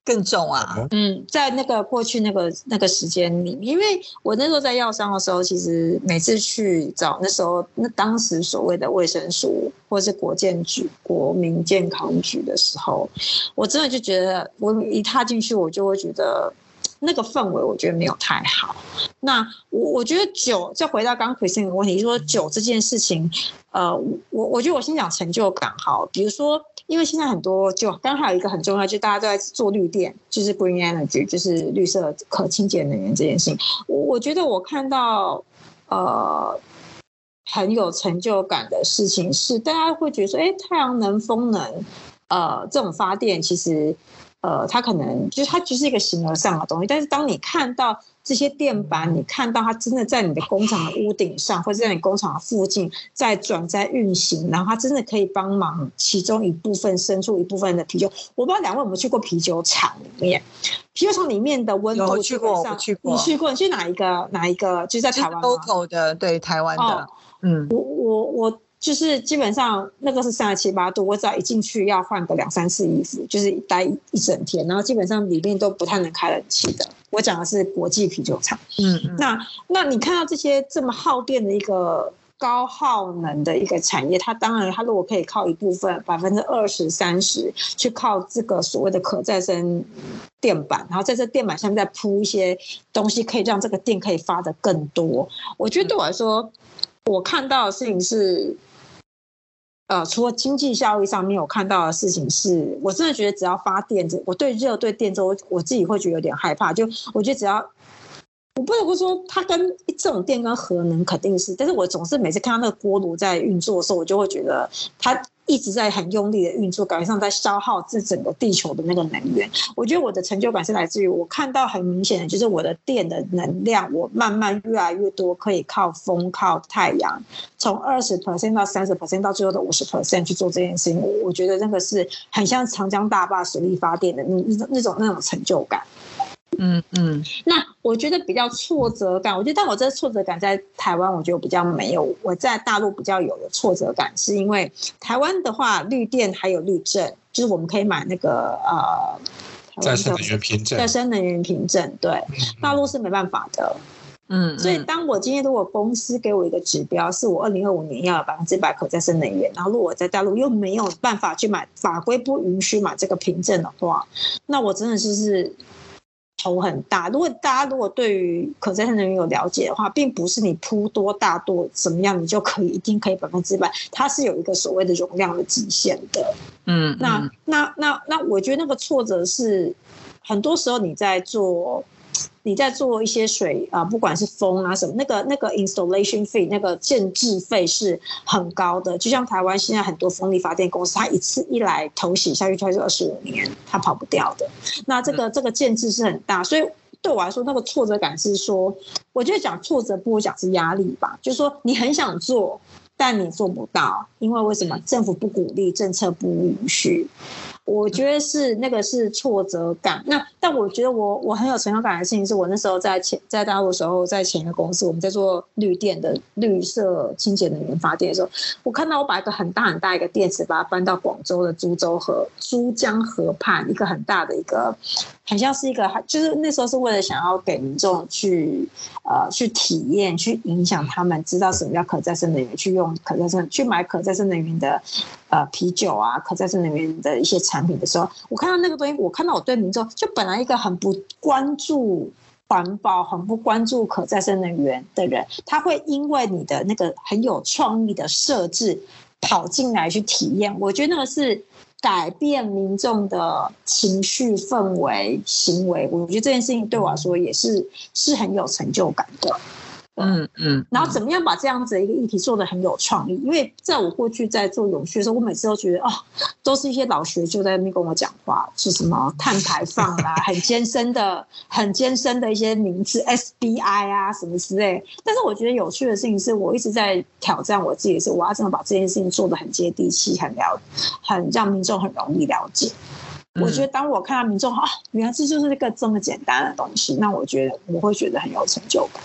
Speaker 1: 更重啊！
Speaker 3: 嗯，在那个过去那个那个时间里，因为我那时候在药商的时候，其实每次去找那时候那当时所谓的卫生署或是国建局、国民健康局的时候，我真的就觉得，我一踏进去，我就会觉得。那个氛围我觉得没有太好。那我我觉得酒，再回到刚刚 Christine 的问题，说酒这件事情，呃，我我觉得我先讲成就感好。比如说，因为现在很多就刚刚还有一个很重要，就大家都在做绿电，就是 Green Energy，就是绿色可清洁能源这件事情。我我觉得我看到呃很有成就感的事情是，大家会觉得说，哎，太阳能、风能，呃，这种发电其实。呃，它可能就是它就是一个形而上的东西，但是当你看到这些电板，你看到它真的在你的工厂的屋顶上，或者在你工厂的附近在转在运行，然后它真的可以帮忙其中一部分生出一部分的啤酒。我不知道两位有没有去过啤酒厂里面，啤酒厂里面的温度
Speaker 1: 去过，去过，
Speaker 3: 你去过？你去哪一个？哪一个？就是在台湾
Speaker 1: local 的，对，台湾的。
Speaker 3: 嗯，我我我。就是基本上那个是三十七八度，我只要一进去要换个两三次衣服，就是待一整天，然后基本上里面都不太能开冷气的。我讲的是国际啤酒厂，嗯，那那你看到这些这么耗电的一个高耗能的一个产业，它当然它如果可以靠一部分百分之二十三十去靠这个所谓的可再生电板，然后在这电板上面再铺一些东西，可以让这个电可以发的更多。我觉得对我来说，我看到的事情是。呃，除了经济效益上面我看到的事情，是我真的觉得只要发电，我对热对电这我自己会觉得有点害怕。就我觉得只要，我不得不说，它跟这种电跟核能肯定是，但是我总是每次看到那个锅炉在运作的时候，我就会觉得它。一直在很用力的运作，感觉上在消耗这整个地球的那个能源。我觉得我的成就感是来自于我看到很明显的，就是我的电的能量，我慢慢越来越多可以靠风、靠太阳，从二十 percent 到三十 percent 到最后的五十 percent 去做这件事情。我觉得那个是很像长江大坝水力发电的那那种那种成就感。嗯嗯，那我觉得比较挫折感，我觉得但我这挫折感在台湾，我觉得比较没有。我在大陆比较有的挫折感，是因为台湾的话，绿电还有绿证，就是我们可以买那个呃，
Speaker 2: 再生能源凭证。
Speaker 3: 再生能源凭证，对，大陆是没办法的。
Speaker 1: 嗯，
Speaker 3: 所以当我今天如果公司给我一个指标，是我二零二五年要有百分之百可再生能源，然后如果我在大陆又没有办法去买，法规不允许买这个凭证的话，那我真的就是头很大。如果大家如果对于可再生能源有了解的话，并不是你铺多大多怎么样，你就可以一定可以百分之百，它是有一个所谓的容量的极限的。
Speaker 1: 嗯，
Speaker 3: 那那那那，我觉得那个挫折是很多时候你在做。你在做一些水啊，不管是风啊什么，那个那个 installation fee 那个建制费是很高的。就像台湾现在很多风力发电公司，它一次一来投洗下去就是二十五年，它跑不掉的。那这个这个建制是很大，所以对我来说，那个挫折感是说，我觉得讲挫折不如讲是压力吧。就是说你很想做，但你做不到，因为为什么政府不鼓励，政策不允许。我觉得是那个是挫折感。那但我觉得我我很有成就感的事情是我那时候在前在大陆的时候，在前一个公司，我们在做绿电的绿色清洁能源发电的时候，我看到我把一个很大很大一个电池，把它搬到广州的株洲河珠江河畔，一个很大的一个，很像是一个，就是那时候是为了想要给民众去呃去体验，去影响他们知道什么叫可再生能源，去用可再生去买可再生能源的呃啤酒啊，可再生能源的一些产。品的时候，我看到那个东西，我看到我对民众就本来一个很不关注环保、很不关注可再生能源的人，他会因为你的那个很有创意的设置跑进来去体验。我觉得那个是改变民众的情绪氛围、行为。我觉得这件事情对我来说也是是很有成就感的。
Speaker 1: 嗯嗯，
Speaker 3: 然后怎么样把这样子的一个议题做的很有创意？因为在我过去在做永续的时候，我每次都觉得哦，都是一些老学就在那边跟我讲话，是什么碳排放啊，很艰深的、很艰深的一些名字，SBI 啊什么之类。但是我觉得有趣的事情是我一直在挑战我自己，是我要怎么把这件事情做的很接地气、很了、很让民众很容易了解。我觉得当我看到民众啊，原来这就是一个这么简单的东西，那我觉得我会觉得很有成就感。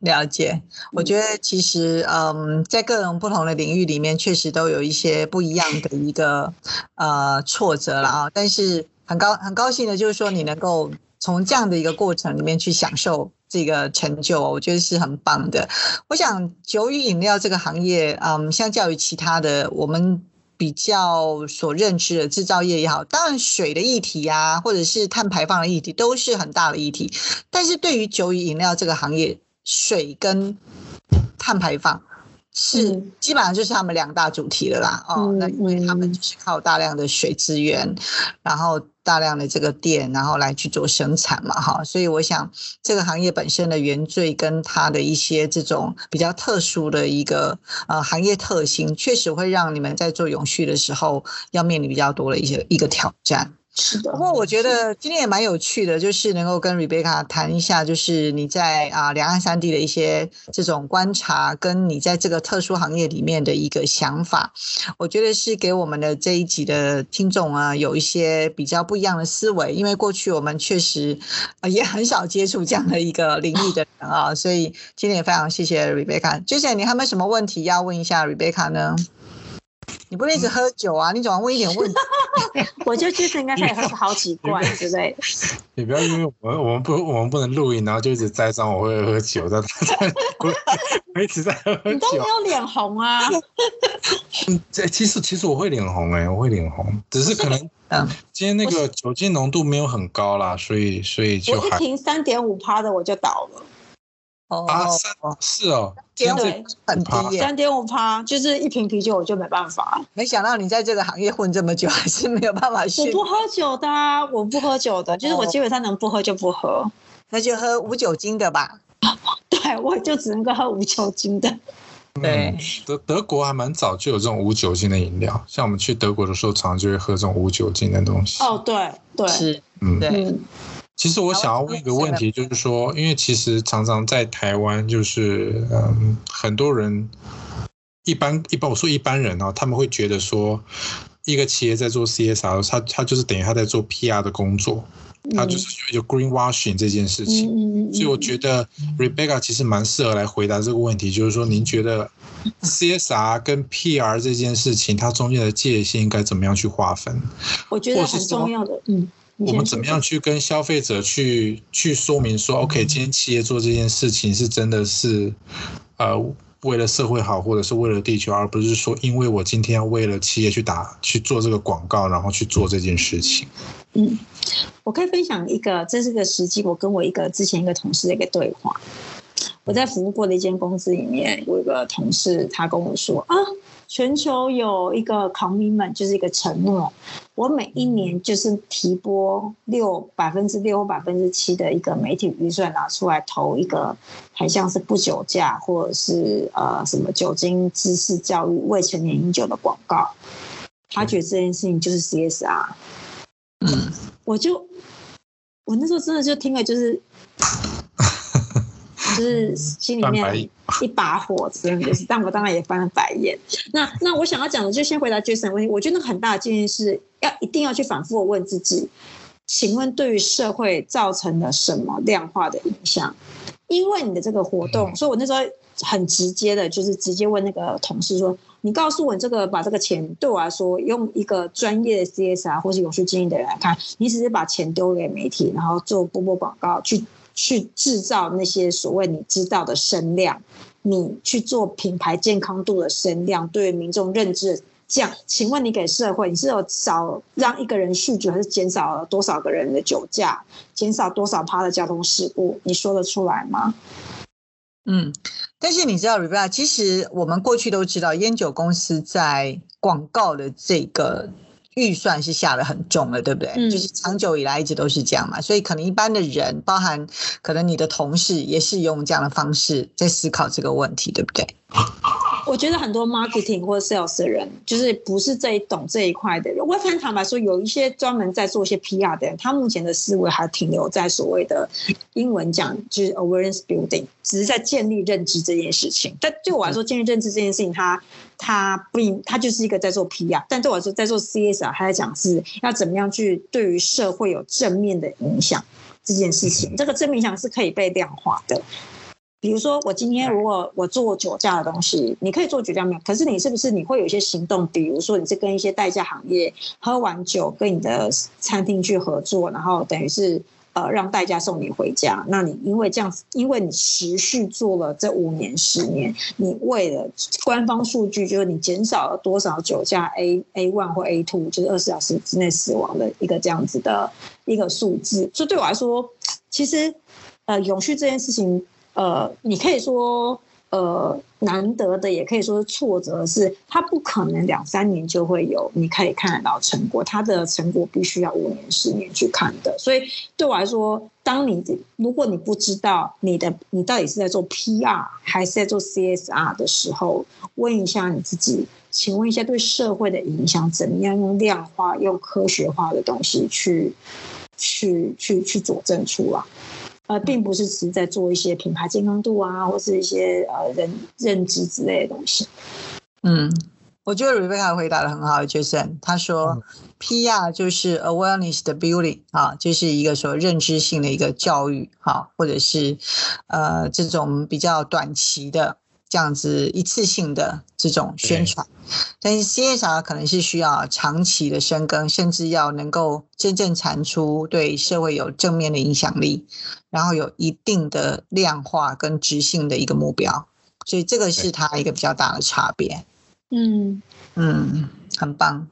Speaker 1: 了解，我觉得其实，嗯，在各种不同的领域里面，确实都有一些不一样的一个呃挫折了啊。但是很高很高兴的，就是说你能够从这样的一个过程里面去享受这个成就，我觉得是很棒的。我想酒与饮料这个行业，嗯，相较于其他的我们比较所认知的制造业也好，当然水的议题呀，或者是碳排放的议题，都是很大的议题。但是对于酒与饮料这个行业，水跟碳排放是基本上就是他们两大主题了啦。哦，那因为他们就是靠大量的水资源，然后大量的这个电，然后来去做生产嘛，哈。所以我想这个行业本身的原罪跟它的一些这种比较特殊的一个呃行业特性，确实会让你们在做永续的时候要面临比较多的一些一个挑战。
Speaker 3: 是的，
Speaker 1: 不过我觉得今天也蛮有趣的，就是能够跟 Rebecca 谈一下，就是你在啊两岸三地的一些这种观察，跟你在这个特殊行业里面的一个想法，我觉得是给我们的这一集的听众啊，有一些比较不一样的思维，因为过去我们确实啊也很少接触这样的一个领域的人啊，所以今天也非常谢谢 Rebecca。j a 你还有没有什么问题要问一下 Rebecca 呢？你不能一直喝酒啊！你总要问一点问题。
Speaker 3: 我觉得其实应该可以喝好几罐之类的。
Speaker 2: 你不要因为我们我们不我们不能录音，然后就一直栽赃我会喝酒，在在我一直在喝酒。你
Speaker 3: 都没有脸红啊？
Speaker 2: 嗯，这其实其实我会脸红哎，我会脸红，只是可能嗯，今天那个酒精浓度没有很高啦，所以所以就
Speaker 3: 一瓶三点五趴的我就倒了。
Speaker 2: 啊，三是哦，
Speaker 1: 点五很低，
Speaker 3: 三点五趴就是一瓶啤酒我就没办法。
Speaker 1: 没想到你在这个行业混这么久，还是没有办法。
Speaker 3: 我不喝酒的，我不喝酒的，就是我基本上能不喝就不喝。
Speaker 1: 那就喝无酒精的吧。
Speaker 3: 对，我就只能够喝无酒精的。
Speaker 1: 对，
Speaker 2: 德德国还蛮早就有这种无酒精的饮料，像我们去德国的时候，常常就会喝这种无酒精的东西。
Speaker 3: 哦，对对，
Speaker 1: 是，嗯，对。
Speaker 2: 其实我想要问一个问题，就是说，因为其实常常在台湾，就是嗯，很多人一般一般我说一般人哦，他们会觉得说，一个企业在做 CSR，他他就是等于他在做 PR 的工作，他就是有 green washing 这件事情。所以我觉得 Rebecca 其实蛮适合来回答这个问题，就是说，您觉得 CSR 跟 PR 这件事情，它中间的界限应该怎么样去划分？
Speaker 3: 我觉得很重要的，嗯。
Speaker 2: 我们怎么样去跟消费者去去说明说，OK，今天企业做这件事情是真的是，呃，为了社会好，或者是为了地球，而不是说因为我今天要为了企业去打去做这个广告，然后去做这件事情。
Speaker 3: 嗯，我可以分享一个，这是个实际，我跟我一个之前一个同事的一个对话。我在服务过的一间公司里面，有一个同事，他跟我说啊，全球有一个 commitment，就是一个承诺，我每一年就是提拨六百分之六或百分之七的一个媒体预算拿出来投一个，还像是不酒驾或者是呃什么酒精知识教育未成年饮酒的广告，他觉得这件事情就是 CSR。嗯，我就我那时候真的就听了就是。就是心里面一把火，真的是，但我当然也翻了白眼。那那我想要讲的，就先回答 Jason 问题。我觉得很大的建议是要一定要去反复的问自己：，请问对于社会造成了什么量化的影响？因为你的这个活动，所以我那时候很直接的，就是直接问那个同事说：，你告诉我，这个把这个钱对我来说，用一个专业的 CSR 或是永续经营的人来看，你只是把钱丢给媒体，然后做播播广告去。去制造那些所谓你知道的声量，你去做品牌健康度的声量，对民众认知这样，请问你给社会，你是有少让一个人酗酒，还是减少了多少个人的酒驾，减少多少趴的交通事故？你说得出来吗？
Speaker 1: 嗯，但是你知道，Rebecca，其实我们过去都知道，烟酒公司在广告的这个。预算是下的很重了，对不对？就是长久以来一直都是这样嘛，所以可能一般的人，包含可能你的同事，也是用这样的方式在思考这个问题，对不对？
Speaker 3: 我觉得很多 marketing 或者 sales 的人，就是不是这一懂这一块的人。我很坦白说，有一些专门在做一些 PR 的人，他目前的思维还停留在所谓的英文讲就是 awareness building，只是在建立认知这件事情。但对我来说，建立认知这件事情，他他不，他就是一个在做 PR。但对我来说，在做 CS 啊他在讲是要怎么样去对于社会有正面的影响这件事情。这个正面影响是可以被量化的。比如说，我今天如果我做酒驾的东西，你可以做酒驾没有？可是你是不是你会有一些行动？比如说，你是跟一些代驾行业喝完酒，跟你的餐厅去合作，然后等于是呃让代驾送你回家。那你因为这样子，因为你持续做了这五年、十年，你为了官方数据，就是你减少了多少酒驾 A A one 或 A two，就是二十小时之内死亡的一个这样子的一个数字。所以对我来说，其实呃永续这件事情。呃，你可以说，呃，难得的，也可以说是挫折，是它不可能两三年就会有，你可以看得到成果，它的成果必须要五年、十年去看的。所以对我来说，当你如果你不知道你的你到底是在做 PR 还是在做 CSR 的时候，问一下你自己，请问一下对社会的影响怎么样？用量化、用科学化的东西去去去去佐证出来。呃，并不是只是在做一些品牌健康度啊，或是一些呃人认知之类的东西。
Speaker 1: 嗯，我觉得 Rebecca 回答的很好，Jason，他说 PR 就是 awareness 的 building 啊，就是一个说认知性的一个教育哈，或者是呃这种比较短期的。这样子一次性的这种宣传，但是 CSR 可能是需要长期的深耕，甚至要能够真正产出对社会有正面的影响力，然后有一定的量化跟执行的一个目标，所以这个是它一个比较大的差别。
Speaker 3: 嗯
Speaker 1: 嗯，很棒，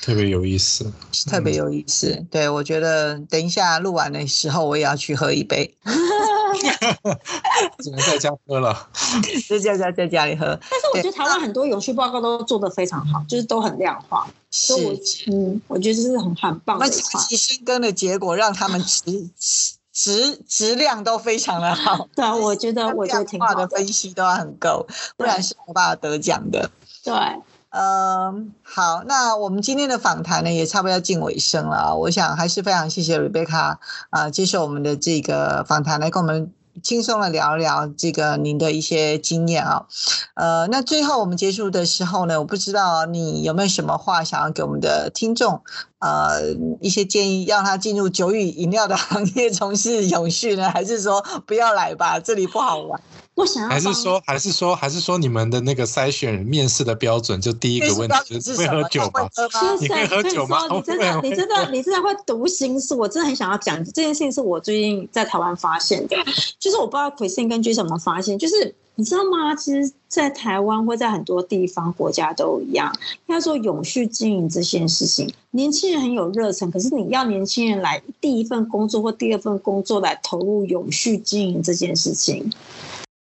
Speaker 2: 特别有意思，
Speaker 1: 特别有意思。对我觉得等一下录完的时候，我也要去喝一杯。
Speaker 2: 只能在家喝了，
Speaker 1: 在家在在家里喝。
Speaker 3: 但是我觉得台湾很多永续报告都做得非常好，就是都很量化。是，嗯，我觉得这是很很棒。那
Speaker 1: 长期深耕的结果，让他们质质质量都非常的好。
Speaker 3: 对啊，我觉得我觉得挺好
Speaker 1: 的分析都要很够，不然是没办法得奖的。
Speaker 3: 对。
Speaker 1: 嗯，好，那我们今天的访谈呢，也差不多要进尾声了啊。我想还是非常谢谢 Rebecca 啊，接受我们的这个访谈，来跟我们轻松的聊一聊这个您的一些经验啊。呃，那最后我们结束的时候呢，我不知道你有没有什么话想要给我们的听众，呃，一些建议，让他进入酒与饮料的行业从事永续呢，还是说不要来吧，这里不好玩？
Speaker 3: 我想要
Speaker 2: 还是说还是说还是说你们的那个筛选面试的标准就第一个问题就是会喝酒吗？你会喝酒吗？
Speaker 3: 你真的你真的你真的会读心术，我真的很想要讲这件事情，是我最近在台湾发现的，就是我不知道 Christine 跟 Jason 有没有发现，就是。你知道吗？其实，在台湾或在很多地方、国家都一样，要做永续经营这件事情，年轻人很有热忱。可是，你要年轻人来第一份工作或第二份工作来投入永续经营这件事情，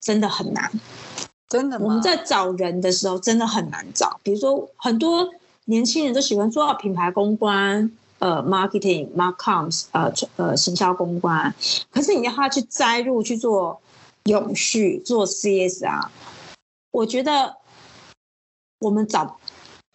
Speaker 3: 真的很难。
Speaker 1: 真的，
Speaker 3: 我们在找人的时候真的很难找。比如说，很多年轻人都喜欢做品牌公关、呃，marketing、marcoms、呃呃，行销公关，可是你要他去摘入去做。永续做 CS 啊我觉得我们找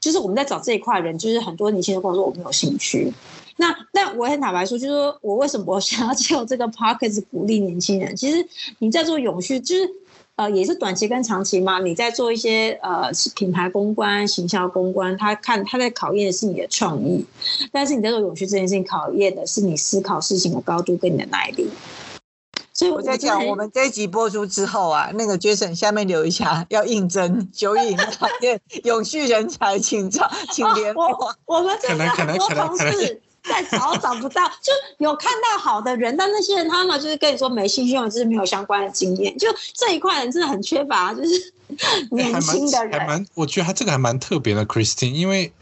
Speaker 3: 就是我们在找这一块人，就是很多年轻人跟我说我没有兴趣。那那我很坦白说，就是说我为什么我想要借这个 p o c k e t 鼓励年轻人？其实你在做永续，就是呃也是短期跟长期嘛。你在做一些呃品牌公关、行销公关，他看他在考验的是你的创意，但是你在做永续这件事情，考验的是你思考事情的高度跟你的耐力。
Speaker 1: 所以我在讲，我们这一集播出之后啊，那个 Jason 下面留一下，要应征九影行业永续人才，请找，请联络。
Speaker 3: 我们这边很多同事在找找不到，就有看到好的人，但那些人他们就是跟你说没兴趣，就是没有相关的经验，就这一块人真的很缺乏，就是年轻的人。
Speaker 2: 还蛮，我觉得他这个还蛮特别的，Christine，因为。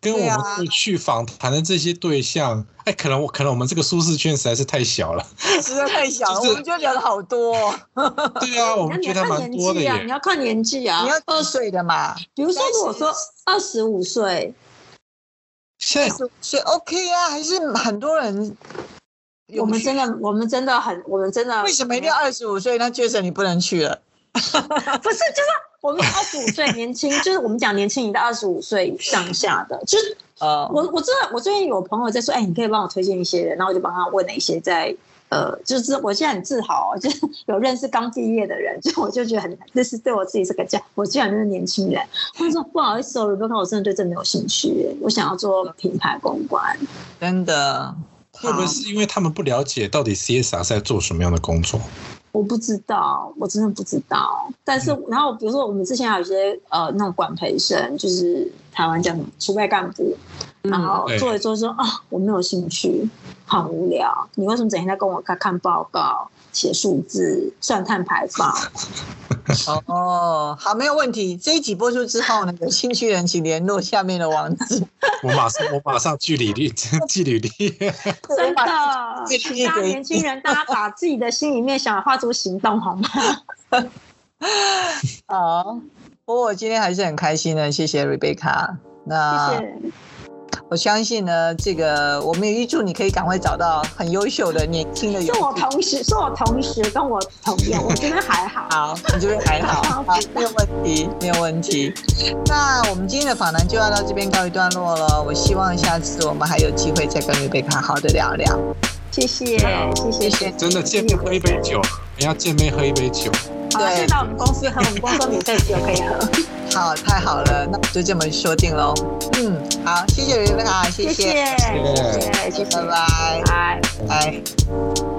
Speaker 2: 跟我们去访谈的这些对象，哎，可能我可能我们这个舒适圈实在是太小了，
Speaker 1: 实在太小了，我们就聊了好多。
Speaker 2: 对啊，我们觉得蛮多的
Speaker 3: 耶。你要看年纪啊，
Speaker 1: 你要二岁的嘛。
Speaker 3: 比如说，如果说二十五岁，
Speaker 2: 现在
Speaker 1: 是 OK 啊，还是很多人。
Speaker 3: 我们真的，我们真的很，我们真的。
Speaker 1: 为什么一定要二十五岁？那 Jason 你不能去了？
Speaker 3: 不是，就是我们二十五岁年轻，就是我们讲年轻，你到二十五岁上下的，就是呃，我我真的，我最近有朋友在说，哎，你可以帮我推荐一些人，然后我就帮他问了一些在呃，就是我现在很自豪，就是 有认识刚毕业的人，就我就觉得很，这是对我自己这个家，我居然就是年轻人。他说不好意思哦，如果看我真的对这没有兴趣，我想要做品牌公关，
Speaker 1: 真的，
Speaker 2: 会不会是因为他们不了解到底 CSR 是在做什么样的工作？
Speaker 3: 我不知道，我真的不知道。但是，然后比如说，我们之前还有一些呃那种管培生，就是台湾叫什么储备干部，然后做一做说啊，我没有兴趣，好无聊。你为什么整天在跟我看看报告、写数字、算碳排放？
Speaker 1: 哦，好，没有问题。这一集播出之后呢，有兴趣人请联络下面的网址。
Speaker 2: 我马上，我马上据理力，据理力。
Speaker 3: 真的，大家年轻人，大家把自己的心里面想化出行动，好吗？
Speaker 1: 好，不过我今天还是很开心的，谢谢 Rebecca。那。
Speaker 3: 谢谢。
Speaker 1: 我相信呢，这个我们也预祝你可以赶快找到很优秀的年轻的。
Speaker 3: 是我同时，是我同时跟我朋友，我觉得还好。
Speaker 1: 好，你这边还好，好，没有问题，没有问题。那我们今天的访谈就要到这边告一段落了。我希望下次我们还有机会再跟瑞贝卡好的聊聊。
Speaker 3: 谢谢，谢谢谢，
Speaker 2: 真的见面喝一杯酒，你要见面喝一杯酒。
Speaker 3: 对，到我们公司和，我们公司免费酒可以喝。
Speaker 1: 好，太好了，那就这么说定喽。嗯，好，谢谢瑞贝卡，谢谢，
Speaker 3: 谢谢，谢谢，
Speaker 1: 拜拜，
Speaker 3: 拜。
Speaker 1: 拜。